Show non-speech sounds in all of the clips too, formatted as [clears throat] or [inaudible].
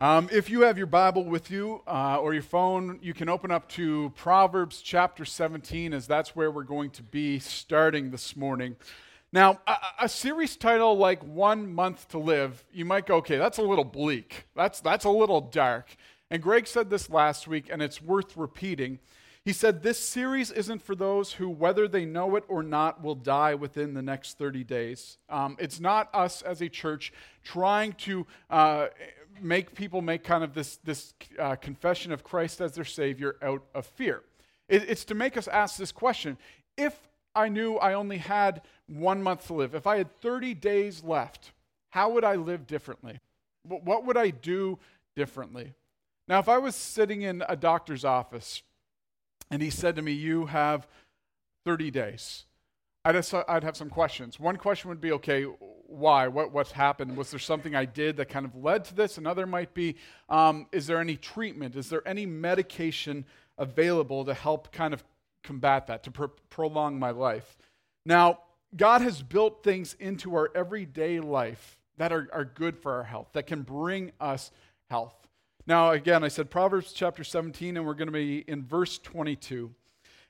Um, if you have your Bible with you uh, or your phone, you can open up to Proverbs chapter 17, as that's where we're going to be starting this morning. Now, a, a, series title like One Month to Live, you might go, okay, that's a little bleak. That's, that's a little dark. And Greg said this last week, and it's worth repeating. He said, This series isn't for those who, whether they know it or not, will die within the next 30 days. Um, it's not us as a church trying to uh, make people make kind of this, this uh, confession of Christ as their Savior out of fear. It, it's to make us ask this question If I knew I only had one month to live, if I had 30 days left, how would I live differently? What would I do differently? Now, if I was sitting in a doctor's office and he said to me, You have 30 days, I'd have, I'd have some questions. One question would be, okay, why? What, what's happened? Was there something I did that kind of led to this? Another might be, um, is there any treatment? Is there any medication available to help kind of combat that, to pr- prolong my life? Now, God has built things into our everyday life that are, are good for our health, that can bring us health. Now, again, I said Proverbs chapter 17, and we're going to be in verse 22.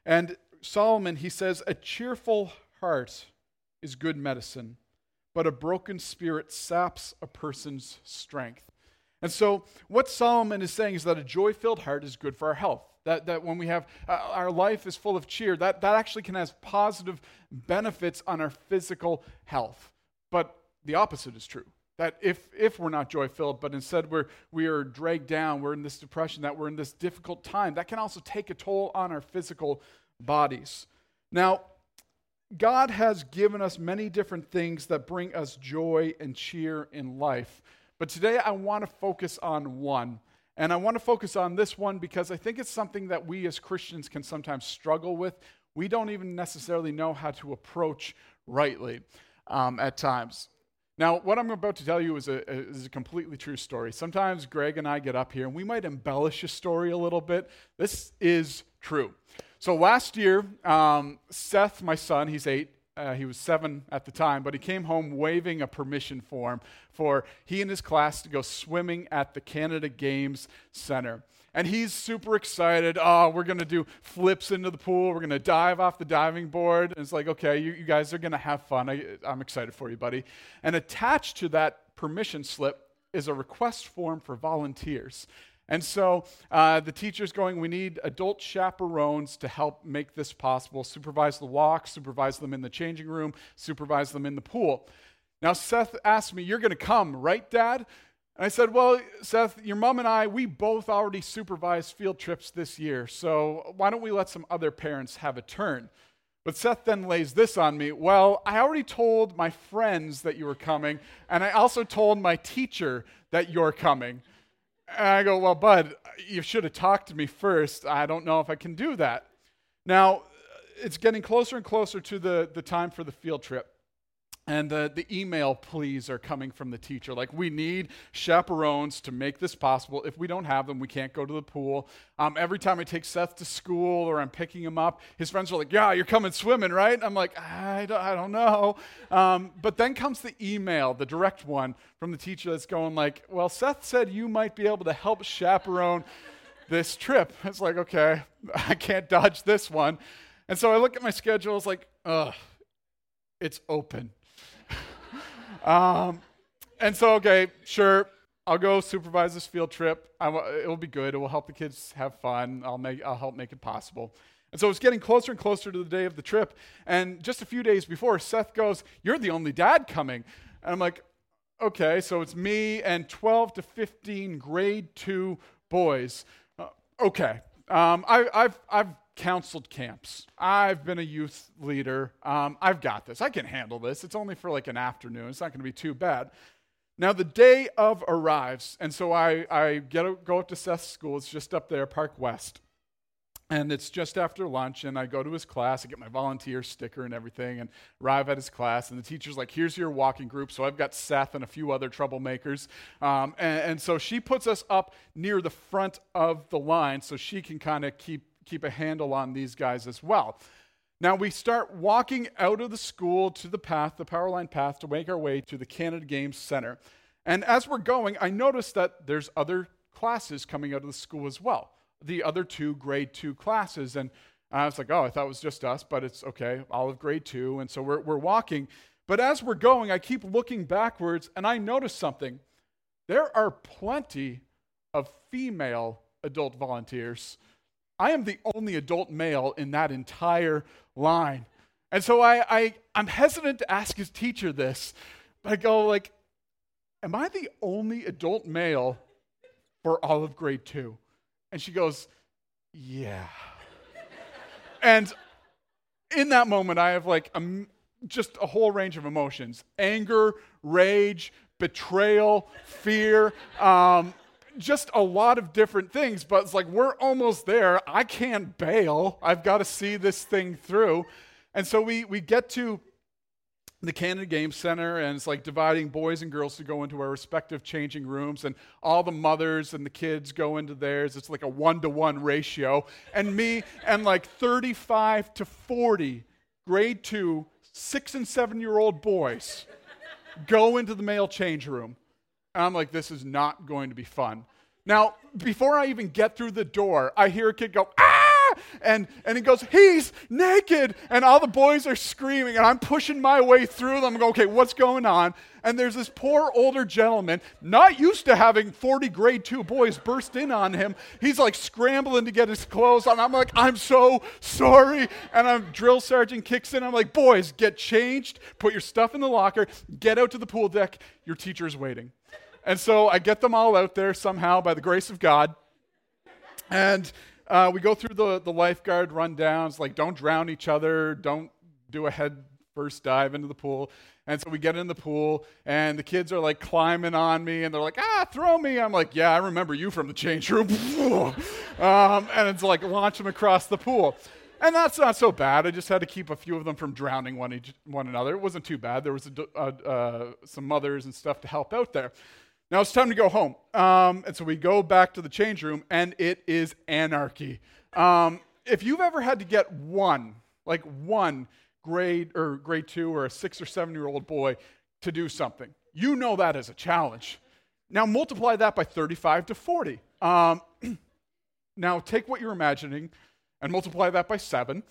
And Solomon, he says, A cheerful heart is good medicine, but a broken spirit saps a person's strength. And so, what Solomon is saying is that a joy filled heart is good for our health. That, that when we have uh, our life is full of cheer, that, that actually can have positive benefits on our physical health. But the opposite is true. That if, if we're not joy filled, but instead we're, we are dragged down, we're in this depression, that we're in this difficult time, that can also take a toll on our physical bodies. Now, God has given us many different things that bring us joy and cheer in life. But today I want to focus on one. And I want to focus on this one because I think it's something that we as Christians can sometimes struggle with. We don't even necessarily know how to approach rightly um, at times. Now, what I'm about to tell you is a, is a completely true story. Sometimes Greg and I get up here and we might embellish a story a little bit. This is true. So last year, um, Seth, my son, he's eight, uh, he was seven at the time, but he came home waving a permission form for he and his class to go swimming at the Canada Games Center. And he's super excited. Oh, we're going to do flips into the pool. We're going to dive off the diving board. And it's like, okay, you, you guys are going to have fun. I, I'm excited for you, buddy. And attached to that permission slip is a request form for volunteers. And so uh, the teacher's going, we need adult chaperones to help make this possible. Supervise the walk, supervise them in the changing room, supervise them in the pool. Now, Seth asked me, You're going to come, right, Dad? And I said, Well, Seth, your mom and I, we both already supervised field trips this year, so why don't we let some other parents have a turn? But Seth then lays this on me. Well, I already told my friends that you were coming, and I also told my teacher that you're coming. And I go, Well, Bud, you should have talked to me first. I don't know if I can do that. Now, it's getting closer and closer to the, the time for the field trip. And the, the email pleas are coming from the teacher. Like, we need chaperones to make this possible. If we don't have them, we can't go to the pool. Um, every time I take Seth to school or I'm picking him up, his friends are like, Yeah, you're coming swimming, right? I'm like, I don't, I don't know. Um, but then comes the email, the direct one from the teacher that's going, like, Well, Seth said you might be able to help chaperone this trip. [laughs] It's like, Okay, [laughs] I can't dodge this one. And so I look at my schedule, it's like, Ugh, it's open um, and so, okay, sure, I'll go supervise this field trip. it'll be good. It will help the kids have fun. I'll, make, I'll help make it possible. And so it's getting closer and closer to the day of the trip. And just a few days before, Seth goes, You're the only dad coming. And I'm like, Okay, so it's me and 12 to 15 grade two boys. Uh, okay. Um, I, I've, I've counseled camps. I've been a youth leader. Um, I've got this. I can handle this. It's only for like an afternoon. It's not going to be too bad. Now, the day of arrives, and so I, I get go up to Seth's school. It's just up there, Park West. And it's just after lunch, and I go to his class. I get my volunteer sticker and everything, and arrive at his class. And the teacher's like, Here's your walking group. So I've got Seth and a few other troublemakers. Um, and, and so she puts us up near the front of the line so she can kind of keep keep a handle on these guys as well. Now we start walking out of the school to the path, the power line path, to make our way to the Canada Games Center. And as we're going, I notice that there's other classes coming out of the school as well. The other two grade two classes. And I was like, oh, I thought it was just us, but it's okay. All of grade two. And so we're, we're walking. But as we're going, I keep looking backwards and I notice something. There are plenty of female adult volunteers. I am the only adult male in that entire line. And so I, I, I'm hesitant to ask his teacher this, but I go like, am I the only adult male for all of grade two? And she goes, yeah. and in that moment, I have like a, just a whole range of emotions anger, rage, betrayal, fear, um, just a lot of different things. But it's like, we're almost there. I can't bail. I've got to see this thing through. And so we, we get to the Canada Game Center, and it's like dividing boys and girls to go into our respective changing rooms, and all the mothers and the kids go into theirs. It's like a one to one ratio. And me and like 35 to 40 grade two, six and seven year old boys go into the male change room. And I'm like, this is not going to be fun. Now, before I even get through the door, I hear a kid go, ah! And, and he goes, He's naked. And all the boys are screaming. And I'm pushing my way through them. I'm going, Okay, what's going on? And there's this poor older gentleman, not used to having 40 grade two boys burst in on him. He's like scrambling to get his clothes on. I'm like, I'm so sorry. And I'm drill sergeant kicks in. I'm like, Boys, get changed, put your stuff in the locker, get out to the pool deck. Your teacher's waiting. And so I get them all out there somehow by the grace of God. And uh, we go through the, the lifeguard rundowns, like don't drown each other, don't do a head first dive into the pool. And so we get in the pool, and the kids are like climbing on me, and they're like, ah, throw me. I'm like, yeah, I remember you from the change room. [laughs] um, and it's like launch them across the pool. And that's not so bad. I just had to keep a few of them from drowning one, each, one another. It wasn't too bad. There was a, uh, some mothers and stuff to help out there. Now it's time to go home. Um, and so we go back to the change room, and it is anarchy. Um, if you've ever had to get one, like one grade or grade two or a six or seven year old boy to do something, you know that is a challenge. Now multiply that by 35 to 40. Um, [clears throat] now take what you're imagining and multiply that by seven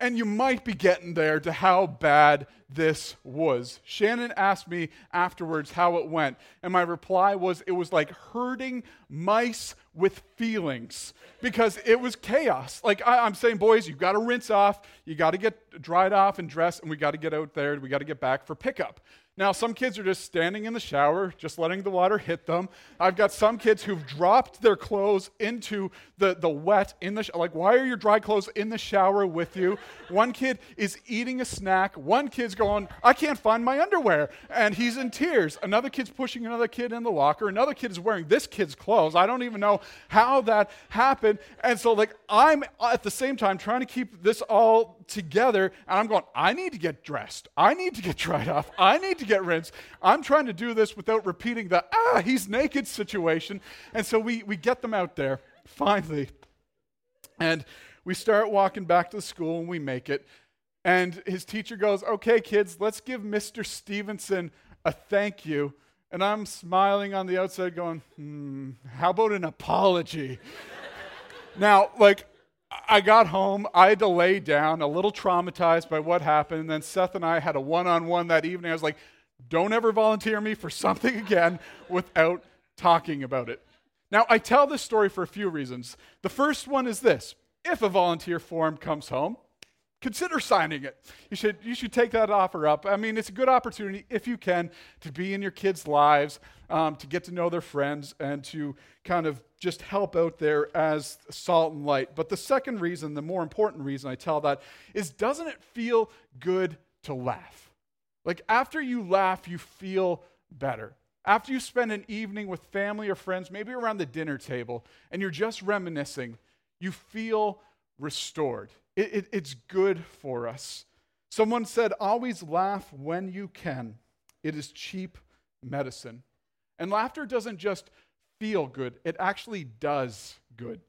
and you might be getting there to how bad this was. Shannon asked me afterwards how it went, and my reply was it was like herding mice with feelings because it was chaos. Like I, am saying, boys, you got to rinse off, you got to get dried off and dressed, and we got to get out there, we got to get back for pickup. Now, some kids are just standing in the shower, just letting the water hit them. I've got some kids who've dropped their clothes into the, the wet in the like why are your dry clothes in the shower with you? One kid is eating a snack. One kid's going, I can't find my underwear, and he's in tears. Another kid's pushing another kid in the locker. Another kid is wearing this kid's clothes. I don't even know how that happened. And so like I'm at the same time trying to keep this all together, and I'm going, I need to get dressed. I need to get [laughs] dried off. I need to get rinsed. I'm trying to do this without repeating the ah, he's naked situation. And so we, we get them out there finally. And we start walking back to the school and we make it. And his teacher goes, Okay, kids, let's give Mr. Stevenson a thank you. And I'm smiling on the outside, going, Hmm, how about an apology? [laughs] now, like, I got home. I had to lay down, a little traumatized by what happened. And then Seth and I had a one on one that evening. I was like, don't ever volunteer me for [laughs] something again without talking about it. Now, I tell this story for a few reasons. The first one is this if a volunteer form comes home, consider signing it. You should, you should take that offer up. I mean, it's a good opportunity, if you can, to be in your kids' lives, um, to get to know their friends, and to kind of just help out there as salt and light. But the second reason, the more important reason I tell that, is doesn't it feel good to laugh? Like after you laugh, you feel better. After you spend an evening with family or friends, maybe around the dinner table, and you're just reminiscing, you feel restored. It, it, it's good for us. Someone said, always laugh when you can. It is cheap medicine. And laughter doesn't just feel good, it actually does good.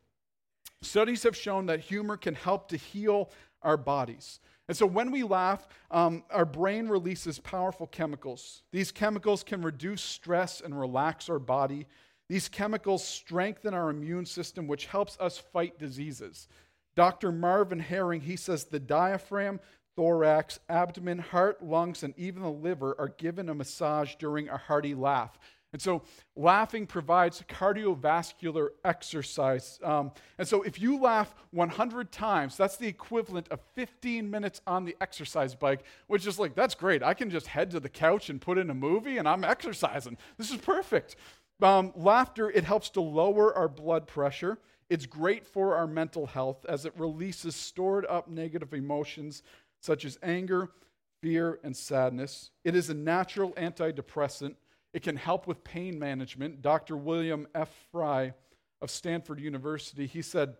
Studies have shown that humor can help to heal our bodies. And so when we laugh, um, our brain releases powerful chemicals. These chemicals can reduce stress and relax our body. These chemicals strengthen our immune system, which helps us fight diseases. Dr. Marvin Herring, he says the diaphragm, thorax, abdomen, heart, lungs, and even the liver are given a massage during a hearty laugh. And so, laughing provides cardiovascular exercise. Um, and so, if you laugh 100 times, that's the equivalent of 15 minutes on the exercise bike, which is like, that's great. I can just head to the couch and put in a movie, and I'm exercising. This is perfect. Um, laughter, it helps to lower our blood pressure. It's great for our mental health as it releases stored up negative emotions such as anger, fear, and sadness. It is a natural antidepressant. It can help with pain management. Dr. William F. Fry of Stanford University, he said,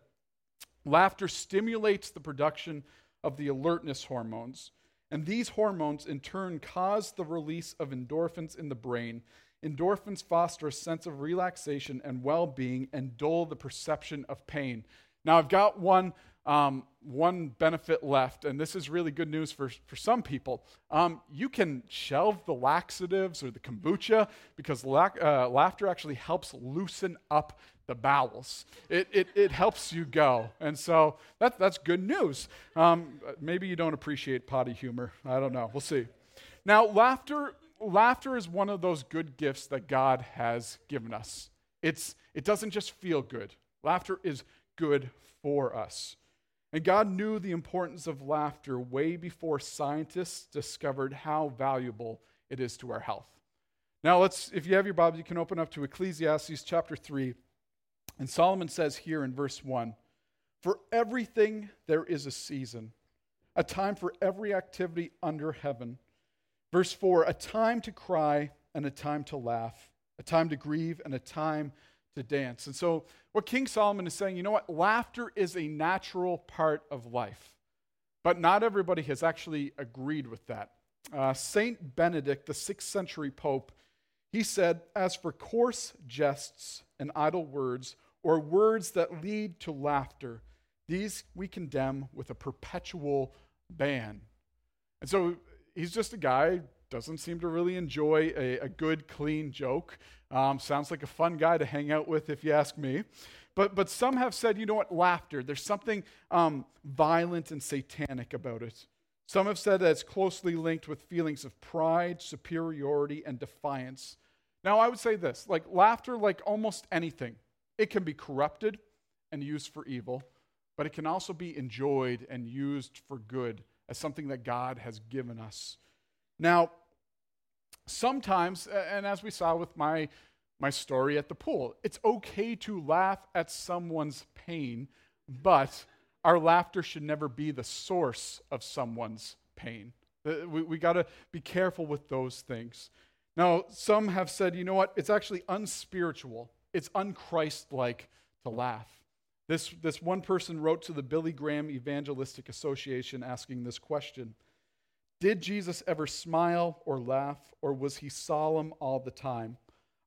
laughter stimulates the production of the alertness hormones. And these hormones, in turn, cause the release of endorphins in the brain. Endorphins foster a sense of relaxation and well being and dull the perception of pain. Now, I've got one um, one benefit left, and this is really good news for, for some people. Um, you can shelve the laxatives or the kombucha because la- uh, laughter actually helps loosen up the bowels. It, it, it helps you go. And so that, that's good news. Um, maybe you don't appreciate potty humor. I don't know. We'll see. Now, laughter, laughter is one of those good gifts that God has given us. It's, it doesn't just feel good, laughter is good for us. And God knew the importance of laughter way before scientists discovered how valuable it is to our health. Now, let's, if you have your Bible, you can open up to Ecclesiastes chapter 3. And Solomon says here in verse 1 For everything there is a season, a time for every activity under heaven. Verse 4 A time to cry and a time to laugh, a time to grieve and a time to dance. And so, what King Solomon is saying, you know what? Laughter is a natural part of life. But not everybody has actually agreed with that. Uh, Saint Benedict, the sixth century pope, he said, As for coarse jests and idle words, or words that lead to laughter, these we condemn with a perpetual ban. And so he's just a guy doesn't seem to really enjoy a, a good, clean joke. Um, sounds like a fun guy to hang out with, if you ask me. But, but some have said, you know what, laughter, there's something um, violent and satanic about it. Some have said that it's closely linked with feelings of pride, superiority, and defiance. Now, I would say this like laughter, like almost anything, it can be corrupted and used for evil, but it can also be enjoyed and used for good as something that God has given us. Now, sometimes, and as we saw with my, my story at the pool, it's okay to laugh at someone's pain, but our laughter should never be the source of someone's pain. Uh, we, we got to be careful with those things. Now, some have said, you know what? It's actually unspiritual, it's unchristlike to laugh. This, this one person wrote to the Billy Graham Evangelistic Association asking this question did Jesus ever smile or laugh, or was he solemn all the time?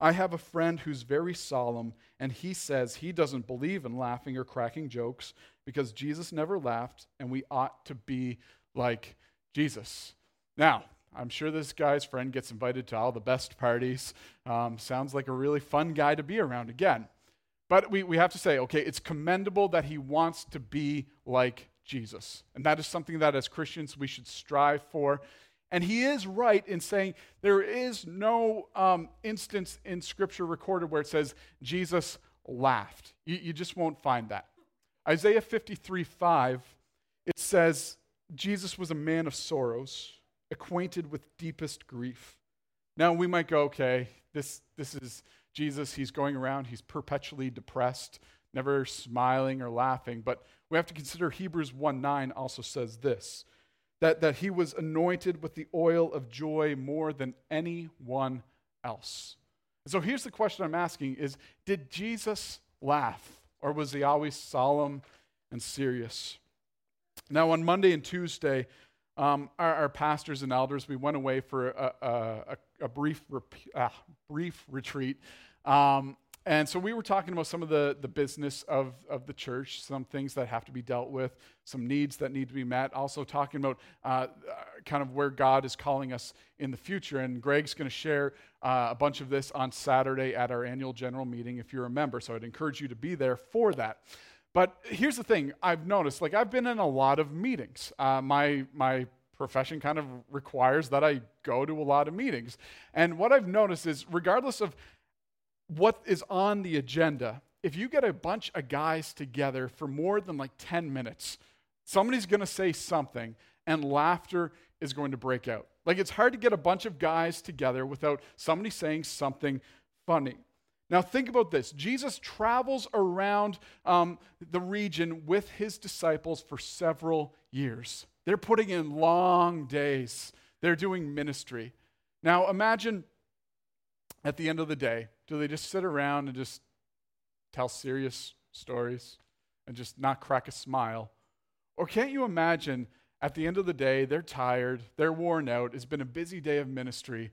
I have a friend who's very solemn, and he says he doesn't believe in laughing or cracking jokes because Jesus never laughed, and we ought to be like Jesus. Now, I'm sure this guy's friend gets invited to all the best parties. Um, sounds like a really fun guy to be around again. But we, we have to say, okay, it's commendable that he wants to be like Jesus. And that is something that as Christians we should strive for. And he is right in saying there is no um, instance in Scripture recorded where it says Jesus laughed. You, you just won't find that. Isaiah 53 5, it says, Jesus was a man of sorrows, acquainted with deepest grief. Now we might go, okay, this, this is Jesus. He's going around, he's perpetually depressed, never smiling or laughing. But we have to consider Hebrews 1 9 also says this that, that he was anointed with the oil of joy more than anyone else. So here's the question I'm asking is did Jesus laugh or was he always solemn and serious? Now on Monday and Tuesday, um, our, our, pastors and elders, we went away for a, a, a brief, rep- uh, brief retreat um, and so we were talking about some of the, the business of, of the church, some things that have to be dealt with, some needs that need to be met. Also, talking about uh, kind of where God is calling us in the future. And Greg's going to share uh, a bunch of this on Saturday at our annual general meeting if you're a member. So I'd encourage you to be there for that. But here's the thing I've noticed like, I've been in a lot of meetings. Uh, my, my profession kind of requires that I go to a lot of meetings. And what I've noticed is, regardless of what is on the agenda, if you get a bunch of guys together for more than like 10 minutes, somebody's going to say something and laughter is going to break out. Like it's hard to get a bunch of guys together without somebody saying something funny. Now, think about this Jesus travels around um, the region with his disciples for several years. They're putting in long days, they're doing ministry. Now, imagine at the end of the day, do they just sit around and just tell serious stories and just not crack a smile? Or can't you imagine at the end of the day, they're tired, they're worn out, it's been a busy day of ministry,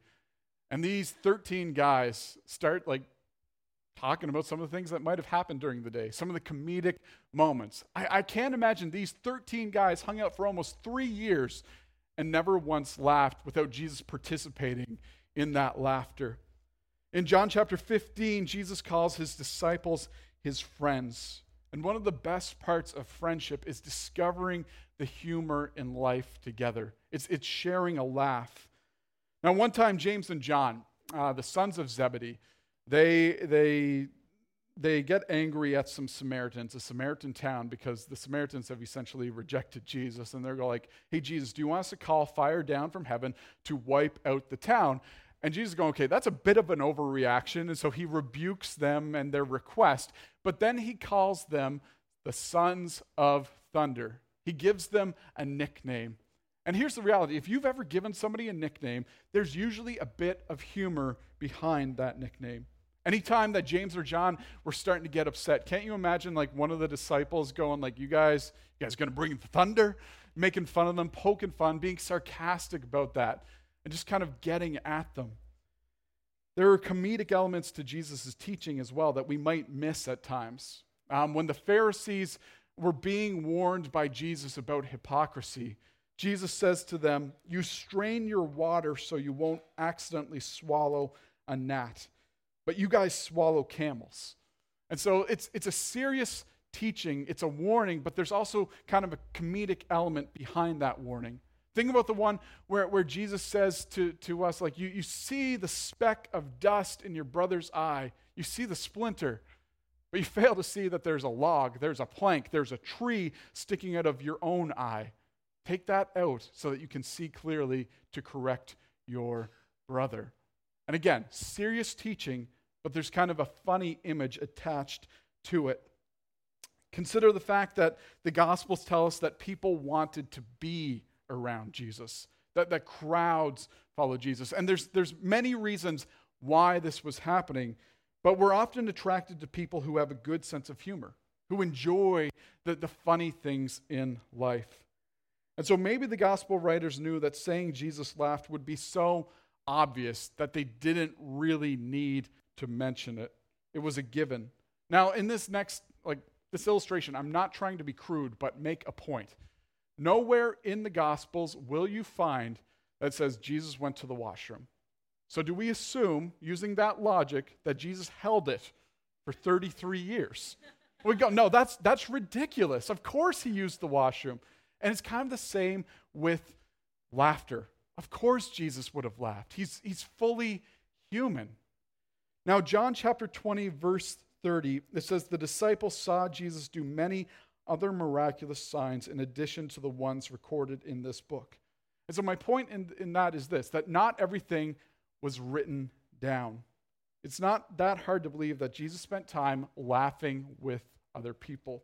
and these 13 guys start like talking about some of the things that might have happened during the day, some of the comedic moments. I, I can't imagine these 13 guys hung out for almost three years and never once laughed without Jesus participating in that laughter. In John chapter 15, Jesus calls his disciples his friends. And one of the best parts of friendship is discovering the humor in life together. It's, it's sharing a laugh. Now, one time, James and John, uh, the sons of Zebedee, they, they, they get angry at some Samaritans, a Samaritan town, because the Samaritans have essentially rejected Jesus. And they're like, hey, Jesus, do you want us to call fire down from heaven to wipe out the town? And Jesus is going, okay, that's a bit of an overreaction. And so he rebukes them and their request. But then he calls them the sons of thunder. He gives them a nickname. And here's the reality if you've ever given somebody a nickname, there's usually a bit of humor behind that nickname. Anytime that James or John were starting to get upset, can't you imagine like one of the disciples going like, "You guys, you guys going to bring thunder?" Making fun of them, poking fun, being sarcastic about that and just kind of getting at them. There are comedic elements to Jesus' teaching as well that we might miss at times. Um, when the Pharisees were being warned by Jesus about hypocrisy, Jesus says to them, You strain your water so you won't accidentally swallow a gnat, but you guys swallow camels. And so it's, it's a serious teaching, it's a warning, but there's also kind of a comedic element behind that warning. Think about the one where, where Jesus says to, to us, like, you, you see the speck of dust in your brother's eye, you see the splinter, but you [laughs] fail to see that there's a log, there's a plank, there's a tree sticking out of your own eye. Take that out so that you can see clearly to correct your brother. And again, serious teaching, but there's kind of a funny image attached to it. Consider the fact that the Gospels tell us that people wanted to be around Jesus, that, that crowds follow Jesus. And there's, there's many reasons why this was happening, but we're often attracted to people who have a good sense of humor, who enjoy the, the funny things in life. And so maybe the gospel writers knew that saying Jesus laughed would be so obvious that they didn't really need to mention it. It was a given. Now, in this next, like this illustration, I'm not trying to be crude, but make a point. Nowhere in the Gospels will you find that says Jesus went to the washroom. So, do we assume, using that logic, that Jesus held it for 33 years? We go, no, that's, that's ridiculous. Of course, he used the washroom. And it's kind of the same with laughter. Of course, Jesus would have laughed. He's, he's fully human. Now, John chapter 20, verse 30, it says, The disciples saw Jesus do many other miraculous signs in addition to the ones recorded in this book. And so, my point in, in that is this that not everything was written down. It's not that hard to believe that Jesus spent time laughing with other people.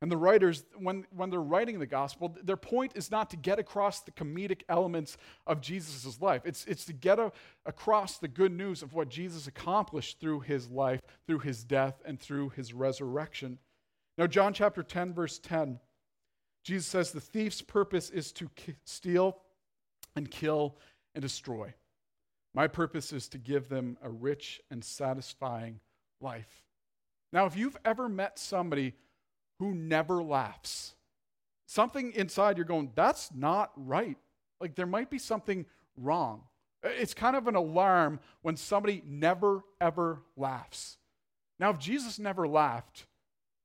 And the writers, when, when they're writing the gospel, their point is not to get across the comedic elements of Jesus' life. It's, it's to get a, across the good news of what Jesus accomplished through his life, through his death, and through his resurrection. Now, John chapter 10, verse 10, Jesus says, The thief's purpose is to steal and kill and destroy. My purpose is to give them a rich and satisfying life. Now, if you've ever met somebody who never laughs, something inside you're going, that's not right. Like there might be something wrong. It's kind of an alarm when somebody never, ever laughs. Now, if Jesus never laughed,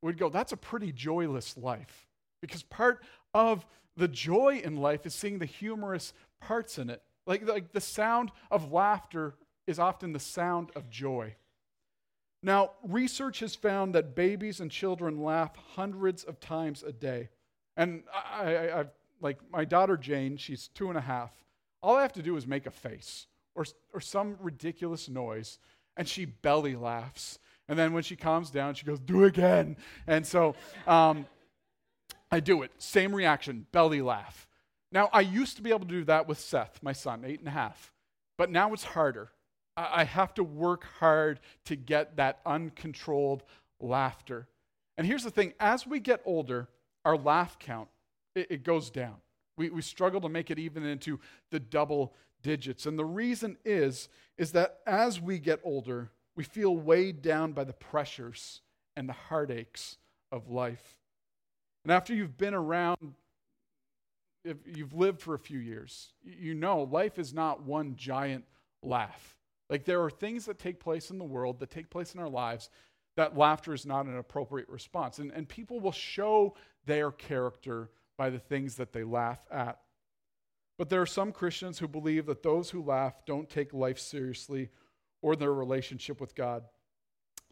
we'd go, that's a pretty joyless life. Because part of the joy in life is seeing the humorous parts in it. Like, like the sound of laughter is often the sound of joy. Now, research has found that babies and children laugh hundreds of times a day. And I, I, I've, like my daughter Jane, she's two and a half. All I have to do is make a face or, or some ridiculous noise, and she belly laughs. And then when she calms down, she goes, Do again. And so um, I do it. Same reaction, belly laugh. Now, I used to be able to do that with Seth, my son, eight and a half, but now it's harder. I have to work hard to get that uncontrolled laughter. And here's the thing as we get older, our laugh count, it, it goes down. We, we struggle to make it even into the double digits. And the reason is, is that as we get older, we feel weighed down by the pressures and the heartaches of life. And after you've been around, if you've lived for a few years, you know life is not one giant laugh. Like there are things that take place in the world, that take place in our lives, that laughter is not an appropriate response. And, and people will show their character by the things that they laugh at. But there are some Christians who believe that those who laugh don't take life seriously or their relationship with God.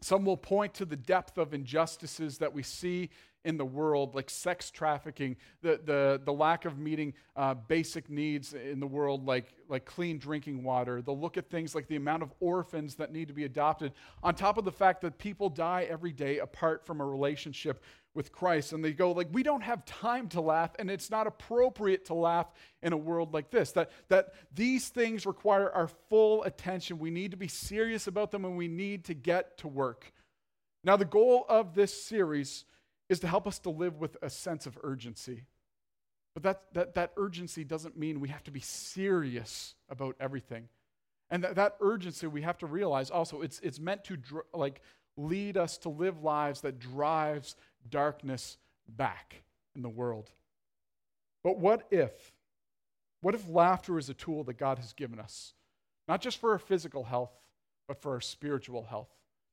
Some will point to the depth of injustices that we see in the world, like sex trafficking, the, the, the lack of meeting uh, basic needs in the world, like, like clean drinking water. They'll look at things like the amount of orphans that need to be adopted, on top of the fact that people die every day apart from a relationship with Christ. And they go, like, we don't have time to laugh, and it's not appropriate to laugh in a world like this. That, that these things require our full attention. We need to be serious about them, and we need to get to work. Now, the goal of this series is to help us to live with a sense of urgency. But that, that, that urgency doesn't mean we have to be serious about everything. And that, that urgency, we have to realize also, it's, it's meant to dr- like lead us to live lives that drives darkness back in the world. But what if? What if laughter is a tool that God has given us? Not just for our physical health, but for our spiritual health.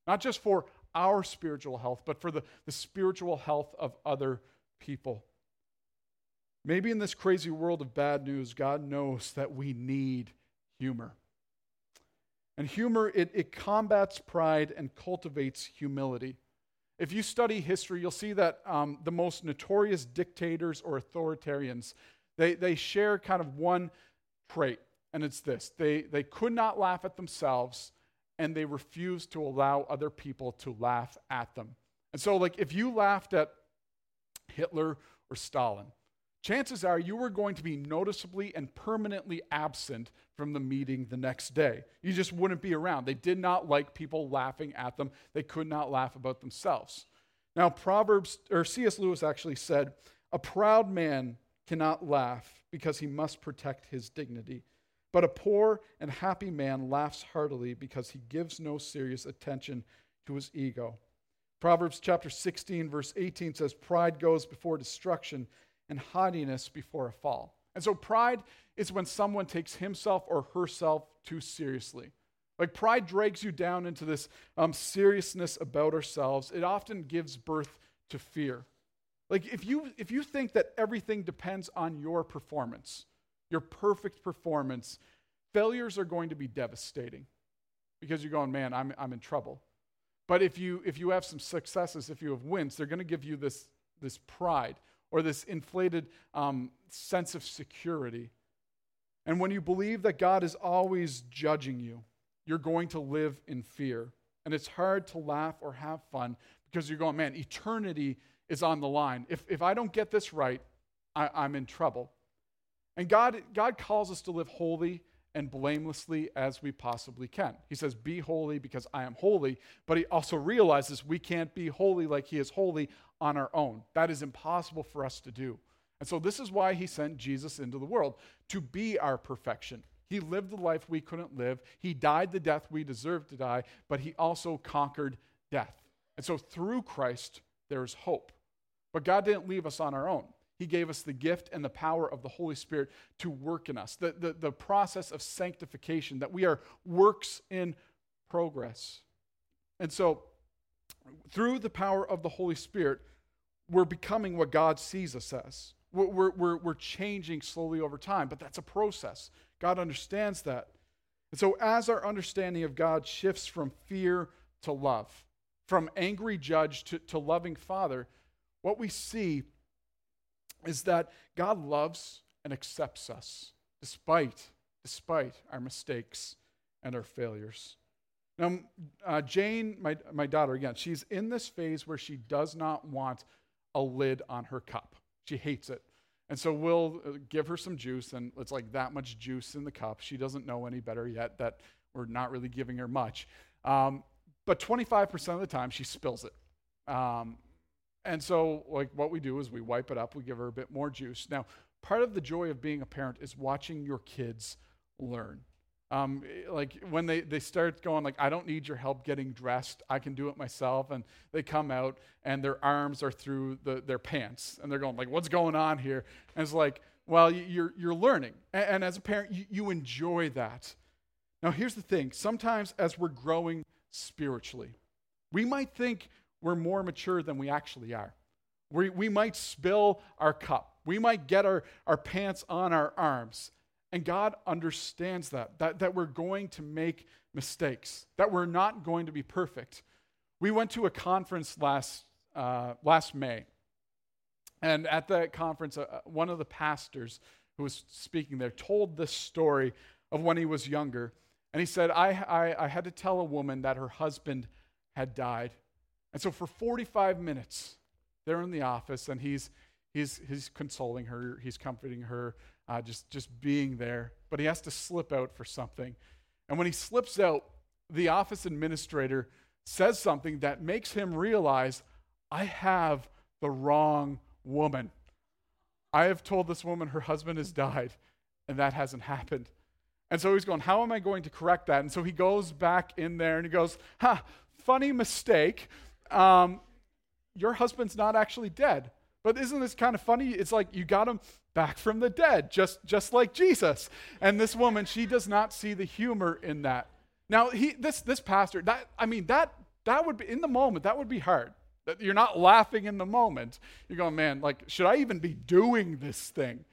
Not just for our spiritual health, but for the, the spiritual health of other people. Maybe in this crazy world of bad news, God knows that we need humor. And humor, it, it combats pride and cultivates humility. If you study history, you'll see that um, the most notorious dictators or authoritarians, they, they share kind of one trait, and it's this they, they could not laugh at themselves and they refused to allow other people to laugh at them. And so, like, if you laughed at Hitler or Stalin, chances are you were going to be noticeably and permanently absent from the meeting the next day. You just wouldn't be around. They did not like people laughing at them, they could not laugh about themselves. Now, Proverbs, or C.S. Lewis actually said, a proud man cannot laugh because he must protect his dignity. But a poor and happy man laughs heartily because he gives no serious attention to his ego. Proverbs chapter 16, verse 18 says, Pride goes before destruction and haughtiness before a fall. And so, pride is when someone takes himself or herself too seriously. Like, pride drags you down into this um, seriousness about ourselves. It often gives birth to fear. Like, if you, if you think that everything depends on your performance, your perfect performance, failures are going to be devastating because you're going, man, I'm, I'm in trouble. But if you, if you have some successes, if you have wins, they're going to give you this, this pride or this inflated um, sense of security. And when you believe that God is always judging you, you're going to live in fear. And it's hard to laugh or have fun because you're going, man, eternity is on the line. If, if I don't get this right, I, I'm in trouble. And God, God calls us to live holy and blamelessly as we possibly can. He says, Be holy because I am holy, but he also realizes we can't be holy like he is holy on our own. That is impossible for us to do. And so, this is why he sent Jesus into the world to be our perfection. He lived the life we couldn't live, he died the death we deserved to die, but he also conquered death. And so through Christ, there's hope. But God didn't leave us on our own. He gave us the gift and the power of the Holy Spirit to work in us, the, the, the process of sanctification, that we are works in progress. And so, through the power of the Holy Spirit, we're becoming what God sees us as. We're, we're, we're changing slowly over time, but that's a process. God understands that. And so, as our understanding of God shifts from fear to love, from angry judge to, to loving father, what we see is that God loves and accepts us despite, despite our mistakes and our failures. Now, uh, Jane, my, my daughter, again, she's in this phase where she does not want a lid on her cup. She hates it. And so we'll uh, give her some juice, and it's like that much juice in the cup. She doesn't know any better yet that we're not really giving her much. Um, but 25% of the time, she spills it. Um, and so, like, what we do is we wipe it up, we give her a bit more juice. Now, part of the joy of being a parent is watching your kids learn. Um, like when they, they start going like i don't need your help getting dressed. I can do it myself and they come out and their arms are through the, their pants and they're going like what's going on here? And it's like well you're, you're learning. And, and as a parent you, you enjoy that. Now here's the thing. Sometimes as we're growing spiritually we might think we're more mature than we actually are we, we might spill our cup we might get our, our pants on our arms and God understands that, that, that we're going to make mistakes, that we're not going to be perfect. We went to a conference last, uh, last May. And at that conference, uh, one of the pastors who was speaking there told this story of when he was younger. And he said, I, I, I had to tell a woman that her husband had died. And so for 45 minutes, they're in the office, and he's, he's, he's consoling her, he's comforting her, uh, just, just being there. But he has to slip out for something. And when he slips out, the office administrator says something that makes him realize I have the wrong woman. I have told this woman her husband has died, and that hasn't happened. And so he's going, How am I going to correct that? And so he goes back in there and he goes, Ha, funny mistake. Um, your husband's not actually dead. But isn't this kind of funny? It's like you got him back from the dead, just, just like Jesus. And this woman, she does not see the humor in that. Now, he, this, this pastor, that, I mean, that, that would be, in the moment, that would be hard. You're not laughing in the moment. You're going, man, like, should I even be doing this thing?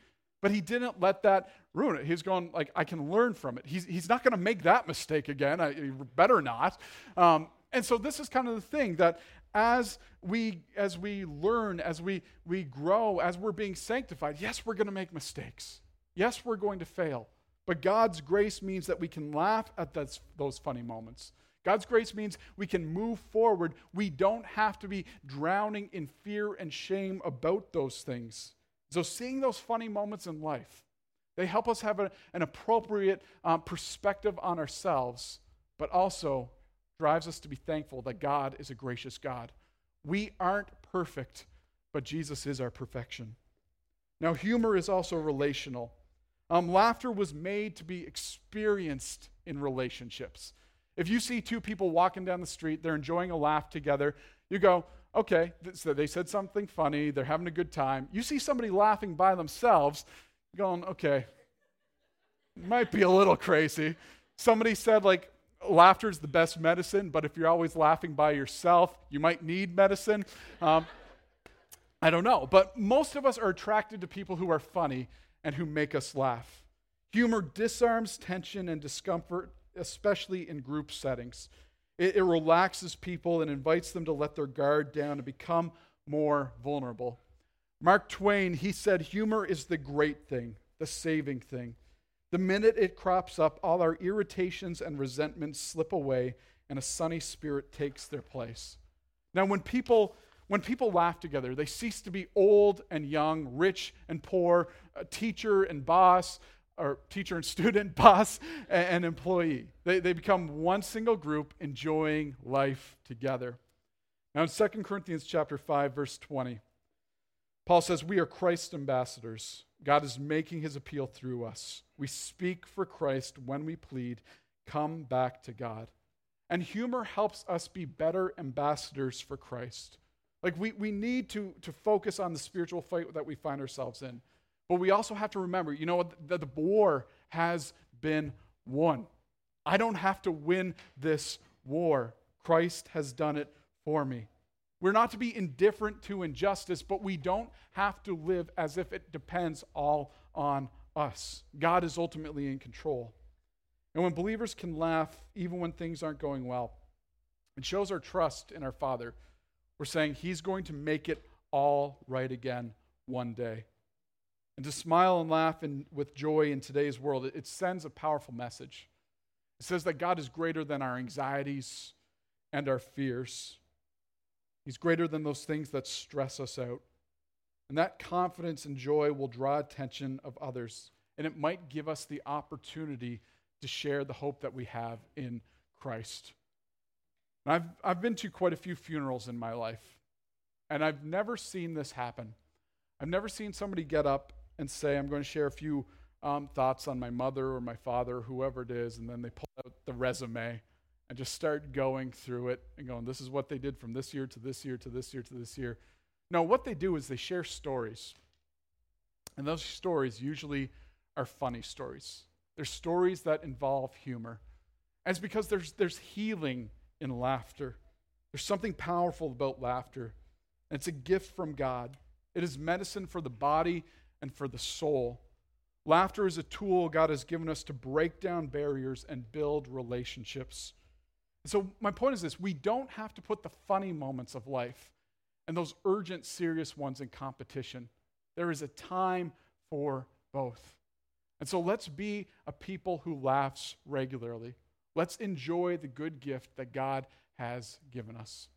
But he didn't let that ruin it. He's going, like, I can learn from it. He's, he's not going to make that mistake again. I, better not. Um, and so this is kind of the thing that as we as we learn as we we grow as we're being sanctified yes we're going to make mistakes. Yes we're going to fail. But god's grace means that we can laugh at those, those funny moments. God's grace means we can move forward. We don't have to be drowning in fear and shame about those things. So seeing those funny moments in life they help us have a, an appropriate um, perspective on ourselves but also drives us to be thankful that God is a gracious God. We aren't perfect, but Jesus is our perfection. Now, humor is also relational. Um, laughter was made to be experienced in relationships. If you see two people walking down the street, they're enjoying a laugh together, you go, okay, so they said something funny, they're having a good time. You see somebody laughing by themselves, going, okay, might be a little crazy. Somebody said, like, laughter is the best medicine, but if you're always laughing by yourself, you might need medicine. Um, I don't know. But most of us are attracted to people who are funny and who make us laugh. Humor disarms tension and discomfort, especially in group settings. It, it relaxes people and invites them to let their guard down and become more vulnerable. Mark Twain, he said, humor is the great thing, the saving thing. The minute it crops up, all our irritations and resentments slip away and a sunny spirit takes their place. Now, when people when people laugh together, they cease to be old and young, rich and poor, teacher and boss, or teacher and [laughs] student, boss and, employee. They, they become one single group enjoying life together. Now in 2 Corinthians chapter 5, verse 20, Paul says, We are Christ's ambassadors. God is making his appeal through us. We speak for Christ when we plead, Come back to God. And humor helps us be better ambassadors for Christ. Like we, we need to, to focus on the spiritual fight that we find ourselves in. But we also have to remember, you know, that the war has been won. I don't have to win this war. Christ has done it for me. We're not to be indifferent to injustice, but we don't have to live as if it depends all on us. God is ultimately in control. And when believers can laugh, even when things aren't going well, it shows our trust in our Father. We're saying He's going to make it all right again one day. And to smile and laugh in, with joy in today's world, it, it sends a powerful message. It says that God is greater than our anxieties and our fears. He's greater than those things that stress us out. And that confidence and joy will draw attention of others. And it might give us the opportunity to share the hope that we have in Christ. And I've, I've been to quite a few funerals in my life, and I've never seen this happen. I've never seen somebody get up and say, I'm going to share a few um, thoughts on my mother or my father, or whoever it is, and then they pull out the resume and just start going through it and going, this is what they did from this year to this year to this year to this year. No, what they do is they share stories. And those stories usually are funny stories. They're stories that involve humor. And it's because there's, there's healing in laughter. There's something powerful about laughter. And it's a gift from God. It is medicine for the body and for the soul. Laughter is a tool God has given us to break down barriers and build relationships. So, my point is this we don't have to put the funny moments of life and those urgent, serious ones in competition. There is a time for both. And so, let's be a people who laughs regularly. Let's enjoy the good gift that God has given us.